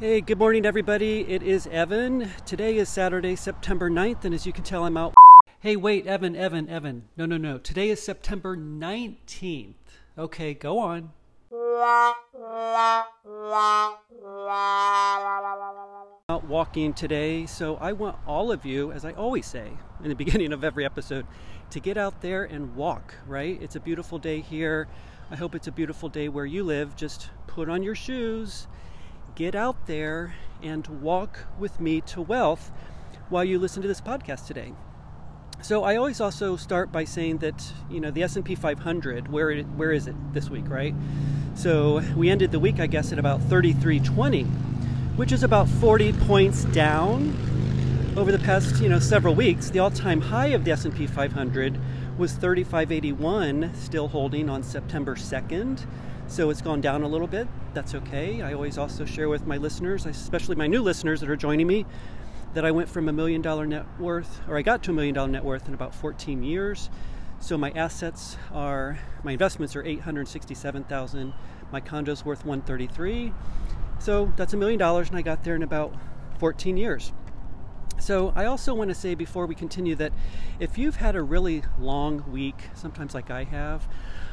Hey, good morning, everybody. It is Evan. Today is Saturday, September 9th, and as you can tell, I'm out. Hey, wait, Evan, Evan, Evan. No, no, no. Today is September 19th. Okay, go on. Out walking today, so I want all of you, as I always say in the beginning of every episode, to get out there and walk, right? It's a beautiful day here. I hope it's a beautiful day where you live. Just put on your shoes get out there and walk with me to wealth while you listen to this podcast today. So I always also start by saying that you know the S&P 500 where it, where is it this week, right? So we ended the week I guess at about 3320, which is about 40 points down over the past, you know, several weeks. The all-time high of the S&P 500 was 3581 still holding on September 2nd. So it's gone down a little bit. That's okay. I always also share with my listeners, especially my new listeners that are joining me, that I went from a million dollar net worth, or I got to a million dollar net worth in about 14 years. So my assets are, my investments are 867,000. My condo's worth 133. So that's a million dollars, and I got there in about 14 years. So, I also want to say before we continue that if you've had a really long week, sometimes like I have,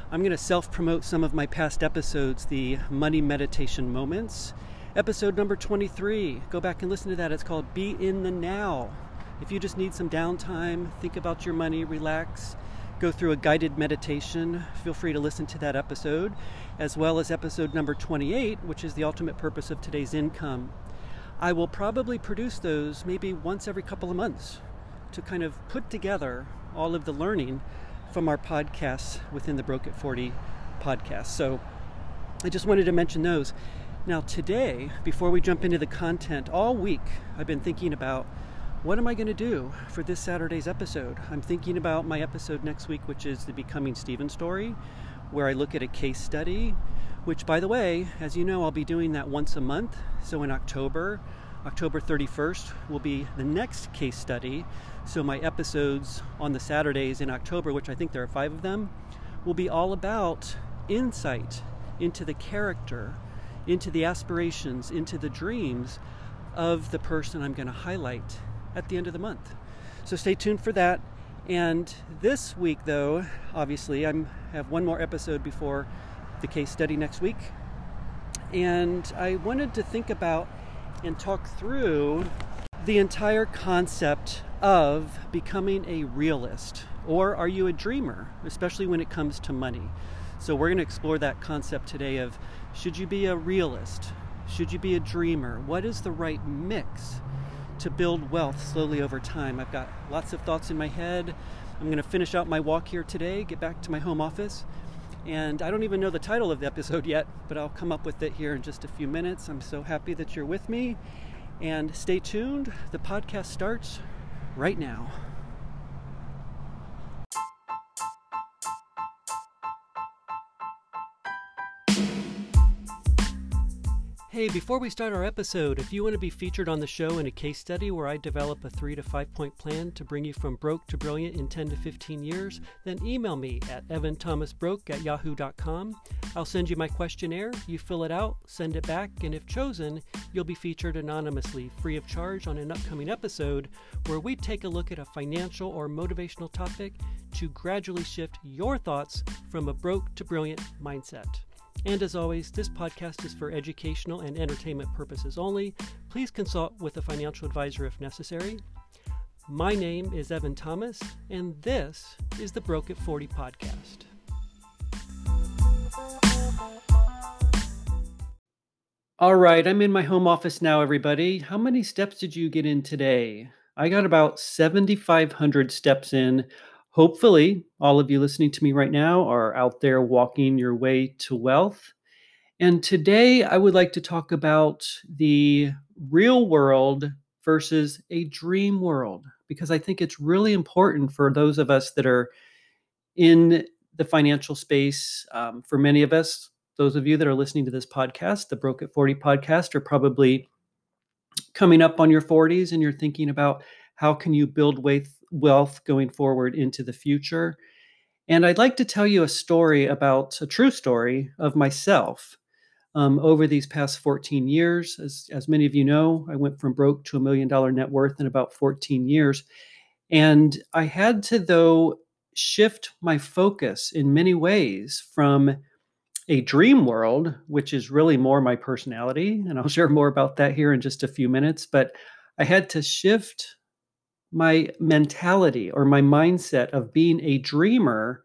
I'm going to self promote some of my past episodes, the Money Meditation Moments. Episode number 23. Go back and listen to that. It's called Be in the Now. If you just need some downtime, think about your money, relax, go through a guided meditation, feel free to listen to that episode, as well as episode number 28, which is the ultimate purpose of today's income. I will probably produce those maybe once every couple of months to kind of put together all of the learning from our podcasts within the Broke at 40 podcast. So I just wanted to mention those. Now, today, before we jump into the content, all week I've been thinking about what am I going to do for this Saturday's episode. I'm thinking about my episode next week, which is the Becoming Stephen story, where I look at a case study which, by the way, as you know, I'll be doing that once a month. So in October, October 31st will be the next case study. So my episodes on the Saturdays in October, which I think there are five of them, will be all about insight into the character, into the aspirations, into the dreams of the person I'm going to highlight at the end of the month. So stay tuned for that. And this week, though, obviously, I have one more episode before the case study next week. And I wanted to think about and talk through the entire concept of becoming a realist. Or are you a dreamer, especially when it comes to money? So, we're going to explore that concept today of should you be a realist? Should you be a dreamer? What is the right mix to build wealth slowly over time? I've got lots of thoughts in my head. I'm going to finish out my walk here today, get back to my home office, and I don't even know the title of the episode yet, but I'll come up with it here in just a few minutes. I'm so happy that you're with me. And stay tuned. The podcast starts right now. Hey, before we start our episode, if you want to be featured on the show in a case study where I develop a three to five point plan to bring you from broke to brilliant in 10 to 15 years, then email me at evanthomasbroke at yahoo.com. I'll send you my questionnaire, you fill it out, send it back, and if chosen, you'll be featured anonymously, free of charge, on an upcoming episode where we take a look at a financial or motivational topic to gradually shift your thoughts from a broke to brilliant mindset. And as always, this podcast is for educational and entertainment purposes only. Please consult with a financial advisor if necessary. My name is Evan Thomas, and this is the Broke at 40 podcast. All right, I'm in my home office now, everybody. How many steps did you get in today? I got about 7,500 steps in Hopefully, all of you listening to me right now are out there walking your way to wealth. And today I would like to talk about the real world versus a dream world because I think it's really important for those of us that are in the financial space. Um, for many of us, those of you that are listening to this podcast, the Broke at 40 podcast, are probably coming up on your 40s and you're thinking about how can you build wealth going forward into the future. And I'd like to tell you a story about a true story of myself. um, over these past 14 years. As, as many of you know, I went from broke to a million dollar net worth in about 14 years. And I had to, though, shift my focus in many ways from a dream world, which is really more my personality. And I'll share more about that here in just a few minutes. But I had to shift my mentality or my mindset of being a dreamer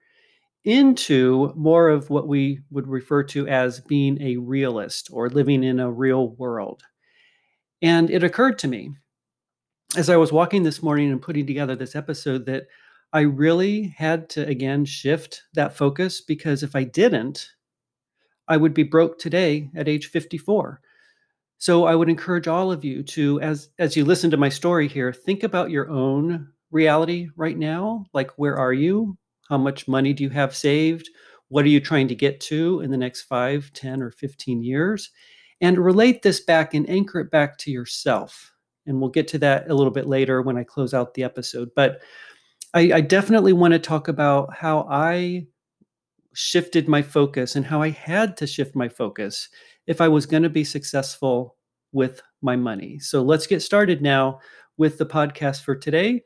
into more of what we would refer to as being a realist or living in a real world. And it occurred to me as I was walking this morning and putting together this episode that I really had to again shift that focus because if I didn't, I would be broke today at age 54. So I would encourage all of you to as as you listen to my story here, think about your own reality right now, like where are you? How much money do you have saved? What are you trying to get to in the next 5, 10 or 15 years? And relate this back and anchor it back to yourself. And we'll get to that a little bit later when I close out the episode. But I, I definitely want to talk about how I shifted my focus and how I had to shift my focus if I was going to be successful with my money. So let's get started now with the podcast for today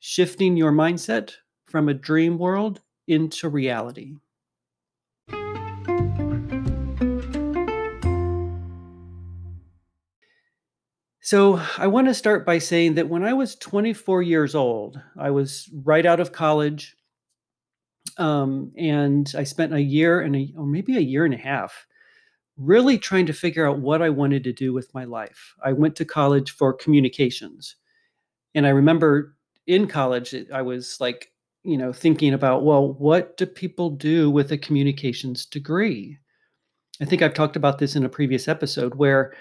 Shifting Your Mindset from a dream world into reality. So, I want to start by saying that when I was 24 years old, I was right out of college. Um, and I spent a year and a, or maybe a year and a half really trying to figure out what I wanted to do with my life. I went to college for communications. And I remember in college, I was like, you know, thinking about, well, what do people do with a communications degree? I think I've talked about this in a previous episode where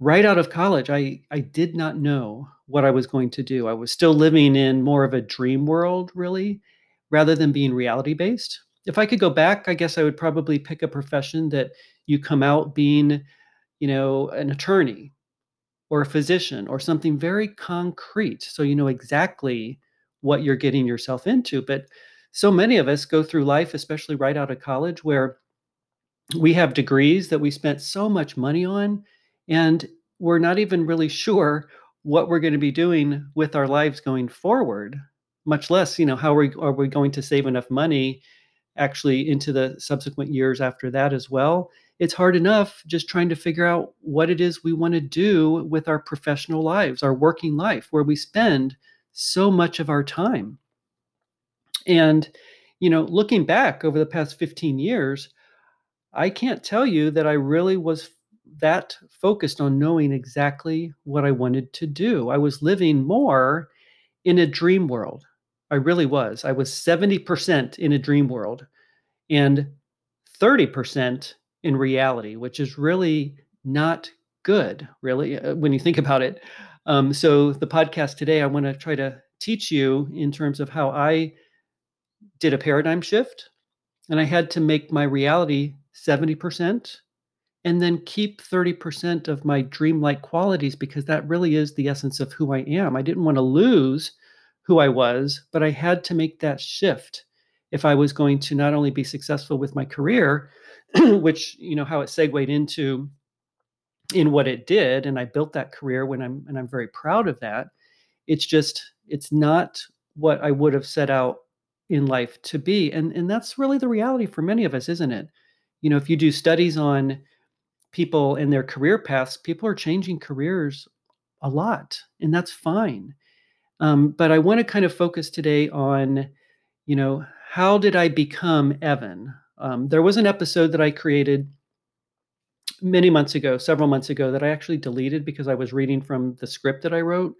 right out of college, I, I did not know what I was going to do. I was still living in more of a dream world, really, rather than being reality based. If I could go back, I guess I would probably pick a profession that you come out being, you know, an attorney or a physician or something very concrete. So you know exactly what you're getting yourself into. But so many of us go through life, especially right out of college, where we have degrees that we spent so much money on, and we're not even really sure what we're going to be doing with our lives going forward, much less, you know, how are we, are we going to save enough money actually into the subsequent years after that as well. It's hard enough just trying to figure out what it is we want to do with our professional lives, our working life, where we spend so much of our time. And, you know, looking back over the past 15 years, I can't tell you that I really was that focused on knowing exactly what I wanted to do. I was living more in a dream world. I really was. I was 70% in a dream world and 30% in reality, which is really not good, really, uh, when you think about it. Um, so, the podcast today, I want to try to teach you in terms of how I did a paradigm shift and I had to make my reality 70% and then keep 30% of my dreamlike qualities because that really is the essence of who I am. I didn't want to lose who I was, but I had to make that shift if I was going to not only be successful with my career, which, you know, how it segued into in what it did and i built that career when i'm and i'm very proud of that it's just it's not what i would have set out in life to be and and that's really the reality for many of us isn't it? You know if you do studies on people and their career paths people are changing careers a lot and that's fine um, but i want to kind of focus today on you know how did i become evan um, there was an episode that i created many months ago, several months ago, that I actually deleted because I was reading from the script that I wrote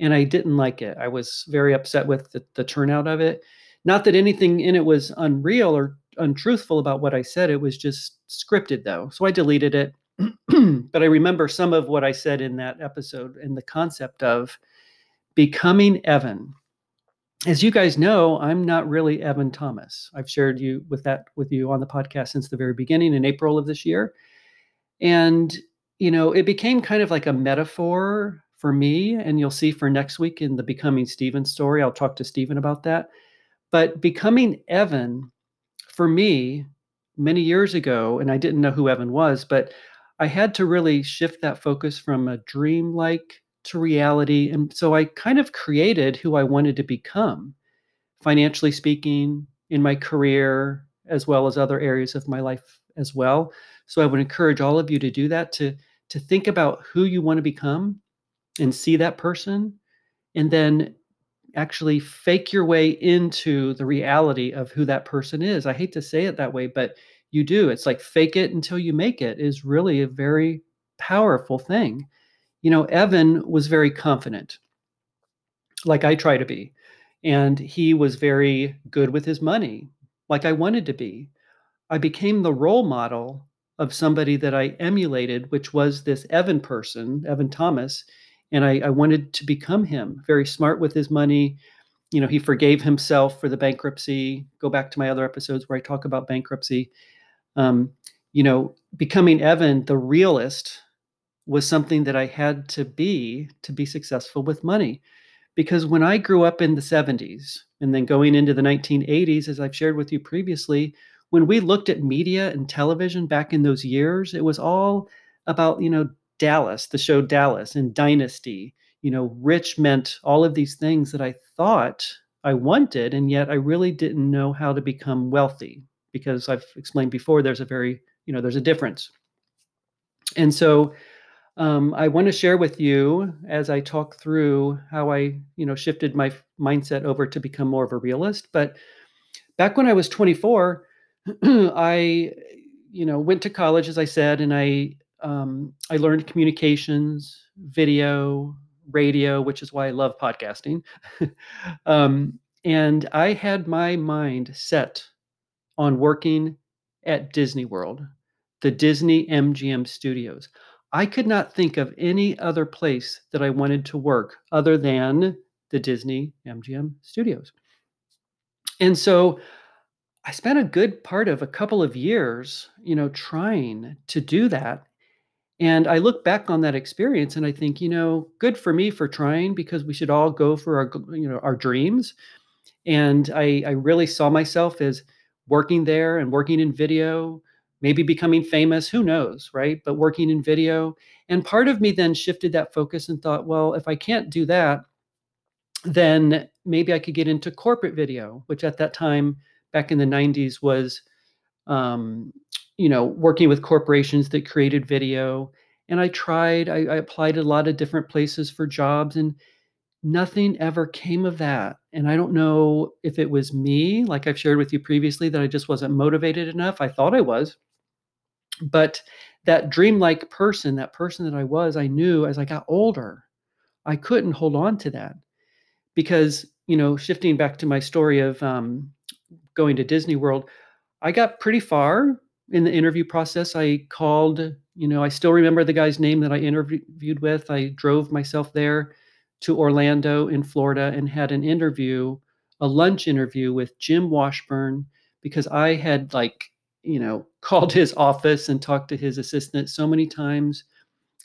and I didn't like it. I was very upset with the, the turnout of it. Not that anything in it was unreal or untruthful about what I said, it was just scripted though. So I deleted it. but I remember some of what I said in that episode and the concept of becoming Evan. As you guys know, I'm not really Evan Thomas. I've shared you with that with you on the podcast since the very beginning in April of this year. And, you know, it became kind of like a metaphor for me. And you'll see for next week in the Becoming Stephen story, I'll talk to Stephen about that. But becoming Evan, for me, many years ago, and I didn't know who Evan was, but I had to really shift that focus from a dream like to reality. And so I kind of created who I wanted to become, financially speaking, in my career, as well as other areas of my life as well. So I would encourage all of you to do that to to think about who you want to become and see that person and then actually fake your way into the reality of who that person is. I hate to say it that way, but you do. It's like fake it until you make it is really a very powerful thing. You know, Evan was very confident, like I try to be, and he was very good with his money, like I wanted to be. I became the role model of somebody that I emulated, which was this Evan person, Evan Thomas. And I, I, wanted to become him, very smart with his money. You know, he forgave himself for the bankruptcy. Go back to my other episodes where I talk about bankruptcy. Um, you know, becoming Evan, the realist, was something that I had to be to be successful with money. Because when I grew up in the 70s and then going into the 1980s, as I've shared with you previously, when we looked at media and television back in those years, it was all about, you know, Dallas, the show Dallas and Dynasty. You know, rich meant all of these things that I thought I wanted, and yet I really didn't know how to become wealthy because I've explained before there's a very, you know, there's a difference. And so um, I want to share with you as I talk through how I, you know, shifted my mindset over to become more of a realist. But back when I was 24, I, you know, went to college, as I said, and I um, I learned communications, video, radio, which is why I love podcasting. um, and I had my mind set on working at Disney World, the Disney MGM studios. I could not think of any other place that I wanted to work other than the Disney MGM studios. And so I spent a good part of a couple of years, you know, trying to do that. And I look back on that experience and I think, you know, good for me for trying because we should all go for our, you know, our dreams. And I, I really saw myself as working there and working in video, maybe becoming famous, who knows, right? But working in video. And part of me then shifted that focus and thought, well, if I can't do that, then maybe I could get into corporate video, which at that time back in the 90s was um, you know working with corporations that created video and i tried I, I applied a lot of different places for jobs and nothing ever came of that and i don't know if it was me like i've shared with you previously that i just wasn't motivated enough i thought i was but that dreamlike person that person that i was i knew as i got older i couldn't hold on to that because you know shifting back to my story of um, going to Disney World, I got pretty far in the interview process. I called, you know, I still remember the guy's name that I interviewed with. I drove myself there to Orlando in Florida and had an interview, a lunch interview with Jim Washburn because I had like, you know, called his office and talked to his assistant so many times.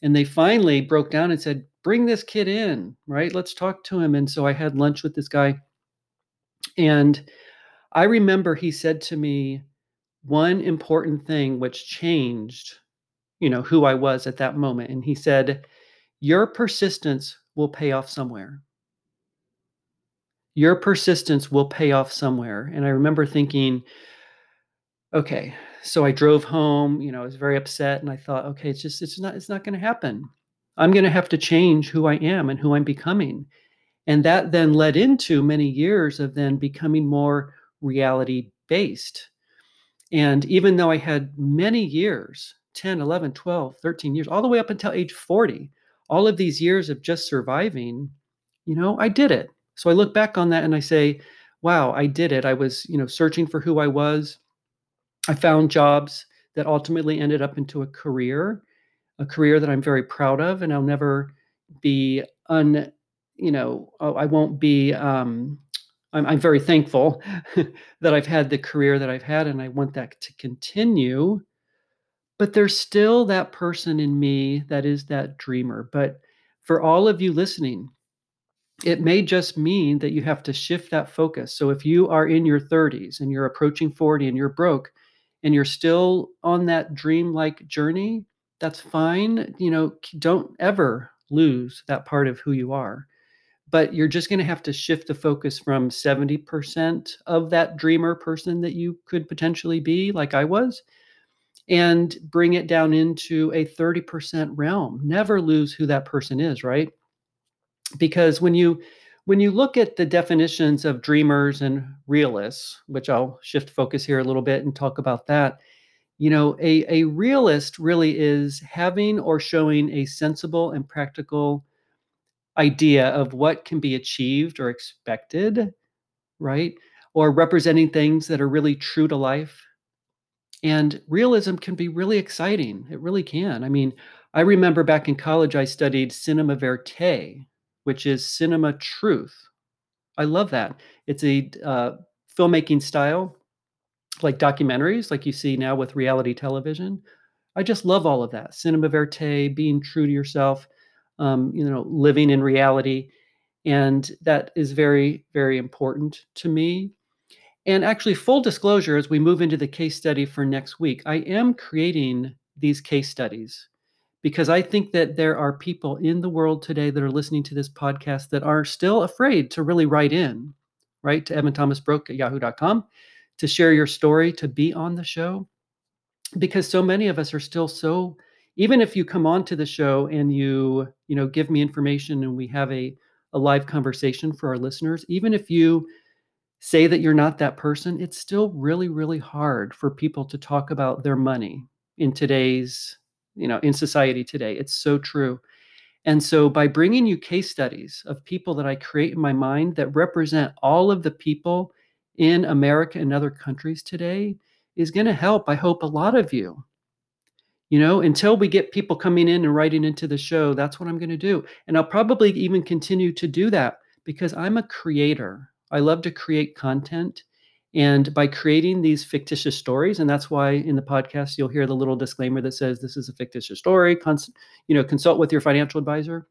And they finally broke down and said, Bring this kid in, right? Let's talk to him. And so I had lunch with this guy. And I remember he said to me one important thing which changed, you know, who I was at that moment. And he said, Your persistence will pay off somewhere. Your persistence will pay off somewhere. And I remember thinking, okay, so I drove home, you know, I was very upset and I thought, okay, it's just it's not it's not going to happen. I'm going to have to change who I am and who I'm becoming. And that then led into many years of then becoming more reality based. And even though I had many years 10, 11, 12, 13 years, all the way up until age 40, all of these years of just surviving, you know, I did it. So I look back on that and I say, wow, I did it. I was, you know, searching for who I was. I found jobs that ultimately ended up into a career, a career that I'm very proud of, and I'll never be un, you know, oh, I won't be um, I'm, I'm very thankful that I've had the career that I've had, and I want that to continue. But there's still that person in me that is that dreamer. But for all of you listening, it may just mean that you have to shift that focus. So if you are in your 30s and you're approaching 40 and you're broke, and you're still on that dream-like journey, that's fine. You know, don't ever lose that part of who you are. But you're just going to have to shift the focus from 70% of that dreamer person that you could potentially be, like I was, and bring it down into a 30% realm. Never lose who that person is, right? Because when you when you look at the definitions of dreamers and realists, which I'll shift focus here a little bit and talk about that, you know, a, a realist really is having or showing a sensible and practical idea of what can be achieved or expected, right? Or representing things that are really true to life. And realism can be really exciting. It really can. I mean, I remember back in college, I studied cinema verite, which is cinema truth. I love that. It's a uh, filmmaking style, like documentaries, like you see now with reality television. I just love all of that. Cinema verite, being true to yourself, um, you know, living in reality. And that is very, very important to me. And actually, full disclosure, as we move into the case study for next week, I am creating these case studies because I think that there are people in the world today that are listening to this podcast that are still afraid to really write in, right, to Evan Thomas at yahoo.com to share your story, to be on the show. Because so many of us are still so, even if you come on to the show and you, you know, give me information and we have a, a live conversation for our listeners, even if you say that you're not that person, it's still really, really hard for people to talk about their money in today's you know in society today it's so true. And so by bringing you case studies of people that i create in my mind that represent all of the people in america and other countries today is going to help i hope a lot of you. You know until we get people coming in and writing into the show that's what i'm going to do. And i'll probably even continue to do that because i'm a creator. I love to create content and by creating these fictitious stories, and that's why in the podcast you'll hear the little disclaimer that says this is a fictitious story. Cons- you know, consult with your financial advisor.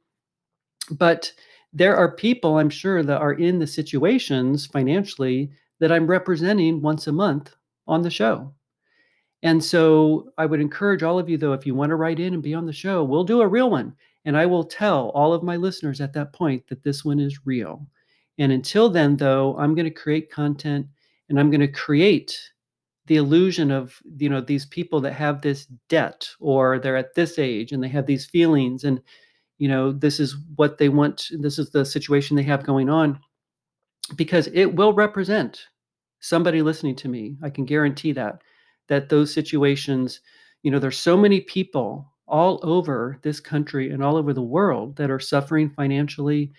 But there are people I'm sure that are in the situations financially that I'm representing once a month on the show. And so I would encourage all of you, though, if you want to write in and be on the show, we'll do a real one. And I will tell all of my listeners at that point that this one is real. And until then, though, I'm going to create content and i'm going to create the illusion of you know these people that have this debt or they're at this age and they have these feelings and you know this is what they want this is the situation they have going on because it will represent somebody listening to me. I can guarantee that that those situations you know there's so many people all over this country and all over the world that are suffering financially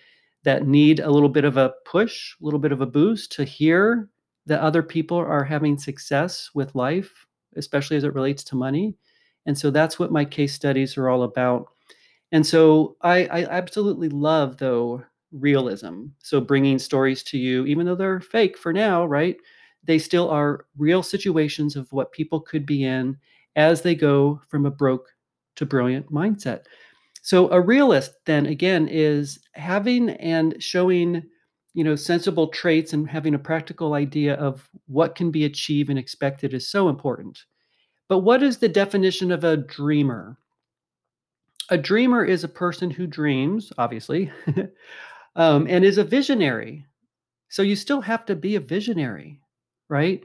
that need a little bit of a push a little bit of a boost to hear that other people are having success with life, especially as it relates to money. And so that's what my case studies are all about. And so I, I absolutely love, though, realism. So bringing stories to you, even though they're fake for now, right? They still are real situations of what people could be in as they go from a broke to brilliant mindset. So a realist, then again, is having and showing you know sensible traits and having a practical idea of what can be achieved and expected is so important. But what is the definition of a dreamer? A dreamer is a person who dreams obviously um, and is a visionary. So you still have to be a visionary right?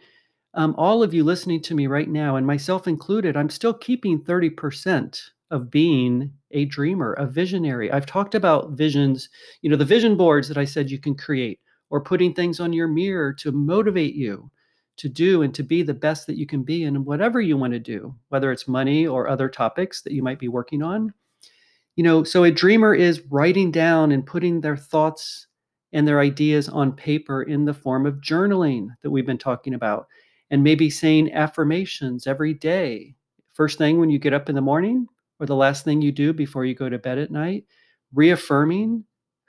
Um, all of you listening to me right now and myself included i'm still keeping 30% of being a dreamer, a visionary. I've talked about visions, you know, the vision boards that I said you can create, or putting things on your mirror to motivate you to do and to be the best that you can be in whatever you want to do, whether it's money or other topics that you might be working on. You know, so a dreamer is writing down and putting their thoughts and their ideas on paper in the form of journaling that we've been talking about, and maybe saying affirmations every day. First thing when you get up in the morning, or the last thing you do before you go to bed at night, reaffirming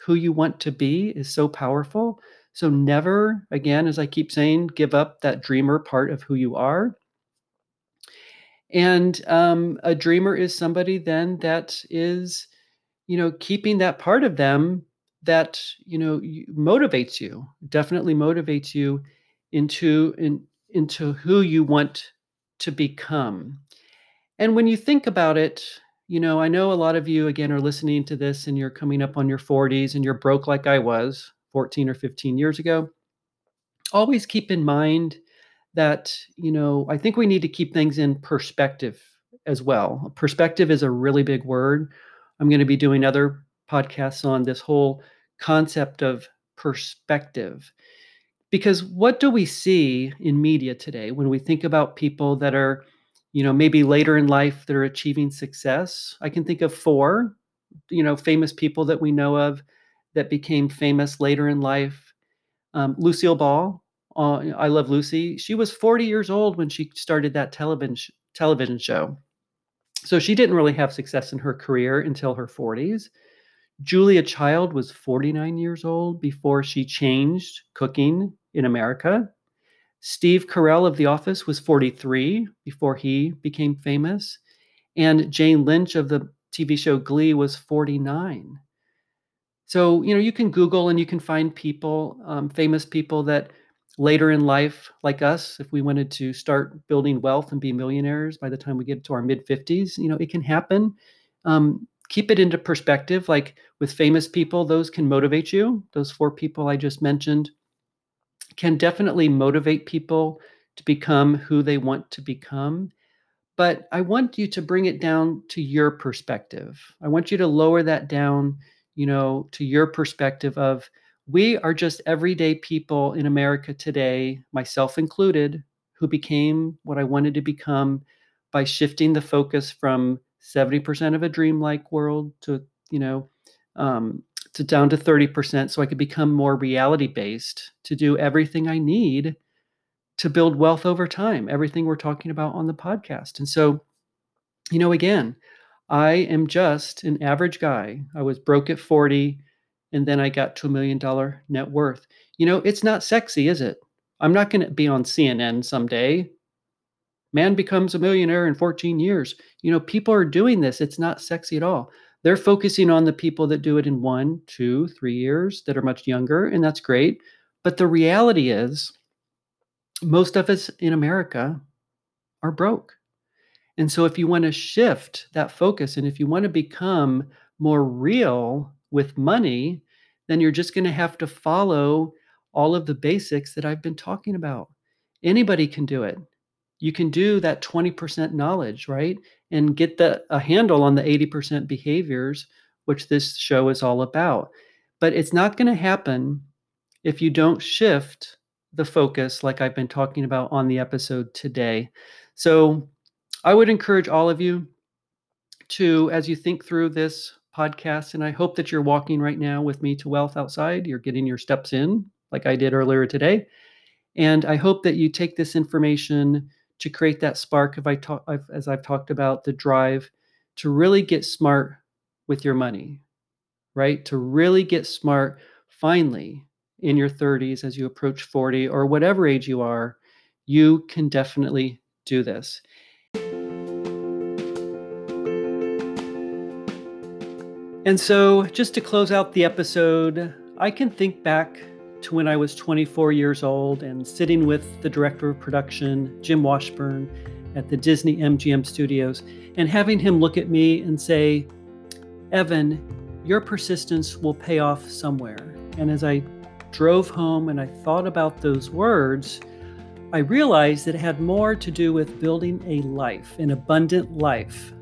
who you want to be is so powerful. So, never, again, as I keep saying, give up that dreamer part of who you are. And um, a dreamer is somebody then that is, you know, keeping that part of them that, you know, motivates you, definitely motivates you into, in, into who you want to become. And when you think about it, you know, I know a lot of you, again, are listening to this and you're coming up on your 40s and you're broke like I was 14 or 15 years ago. Always keep in mind that, you know, I think we need to keep things in perspective as well. Perspective is a really big word. I'm going to be doing other podcasts on this whole concept of perspective. Because what do we see in media today when we think about people that are, you know, maybe later in life that are achieving success? I can think of four, you know, famous people that we know of that became famous later in life. Um, Lucille Ball, uh, I Love Lucy. She was 40 years old when she started that television television show. So she didn't really have success in her career until her 40s. Julia Child was 49 years old before she changed cooking in America. Steve Carell of The Office was 43 before he became famous. And Jane Lynch of the TV show Glee was 49. So, you know, you can Google and you can find people, um, famous people that later in life, like us, if we wanted to start building wealth and be millionaires by the time we get to our mid 50s, you know, it can happen. Um, keep it into perspective. Like with famous people, those can motivate you. Those four people I just mentioned can definitely motivate people to become who they want to become. But I want you to bring it down to your perspective. I want you to lower that down, you know, to your perspective of we are just everyday people in America today, myself included, who became what I wanted to become by shifting the focus from 70% of a dreamlike world to, you know, um, to down to 30% so I could become more reality based to do everything I need to build wealth over time, everything we're talking about on the podcast. And so, you know, again, I am just an average guy. I was broke at 40 and then I got to a million dollar net worth. You know, it's not sexy, is it? I'm not going to be on CNN someday. Man becomes a millionaire in 14 years. You know, people are doing this. It's not sexy at all. They're focusing on the people that do it in one, two, three years that are much younger, and that's great. But the reality is, most of us in America are broke. And so, if you want to shift that focus and if you want to become more real with money, then you're just going to have to follow all of the basics that I've been talking about. Anybody can do it. You can do that 20% knowledge, right? And get the a handle on the 80% behaviors, which this show is all about. But it's not going to happen if you don't shift the focus like I've been talking about on the episode today. So I would encourage all of you to, as you think through this podcast. And I hope that you're walking right now with me to wealth outside. You're getting your steps in, like I did earlier today. And I hope that you take this information to create that spark, if I talk, as I've talked about, the drive to really get smart with your money, right? To really get smart finally in your 30s as you approach 40 or whatever age you are, you can definitely do this. And so, just to close out the episode, I can think back to when I was 24 years old and sitting with the director of production, Jim Washburn, at the Disney MGM studios, and having him look at me and say, Evan, your persistence will pay off somewhere. And as I drove home and I thought about those words, I realized that it had more to do with building a life, an abundant life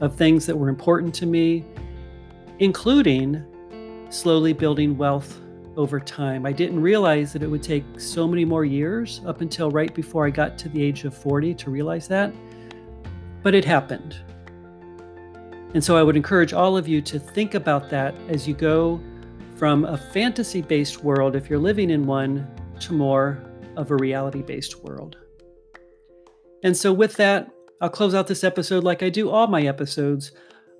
of things that were important to me including slowly building wealth over time. I didn't realize that it would take so many more years up until right before I got to the age of 40 to realize that, but it happened. And so I would encourage all of you to think about that as you go from a fantasy based world, if you're living in one, to more of a reality based world. And so, with that, I'll close out this episode like I do all my episodes.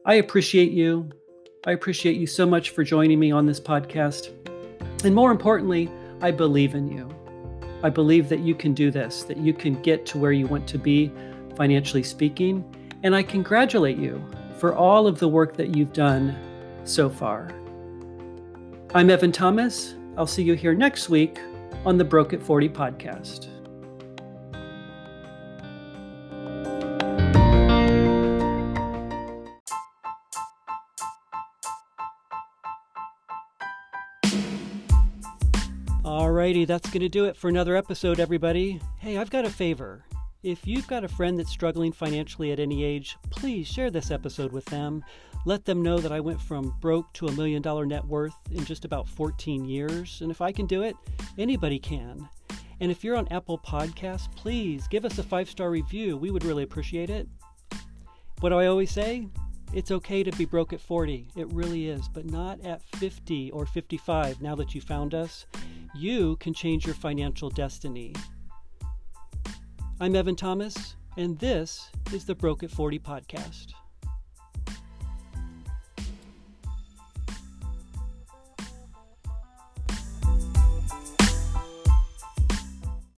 I appreciate you. I appreciate you so much for joining me on this podcast. And more importantly, I believe in you. I believe that you can do this, that you can get to where you want to be, financially speaking. And I congratulate you for all of the work that you've done so far. I'm Evan Thomas. I'll see you here next week on the Broke at 40 podcast. Alrighty, that's going to do it for another episode, everybody. Hey, I've got a favor. If you've got a friend that's struggling financially at any age, please share this episode with them. Let them know that I went from broke to a million dollar net worth in just about 14 years. And if I can do it, anybody can. And if you're on Apple Podcasts, please give us a five star review. We would really appreciate it. What do I always say? It's okay to be broke at 40. It really is, but not at 50 or 55 now that you found us. You can change your financial destiny. I'm Evan Thomas, and this is the Broke at 40 podcast.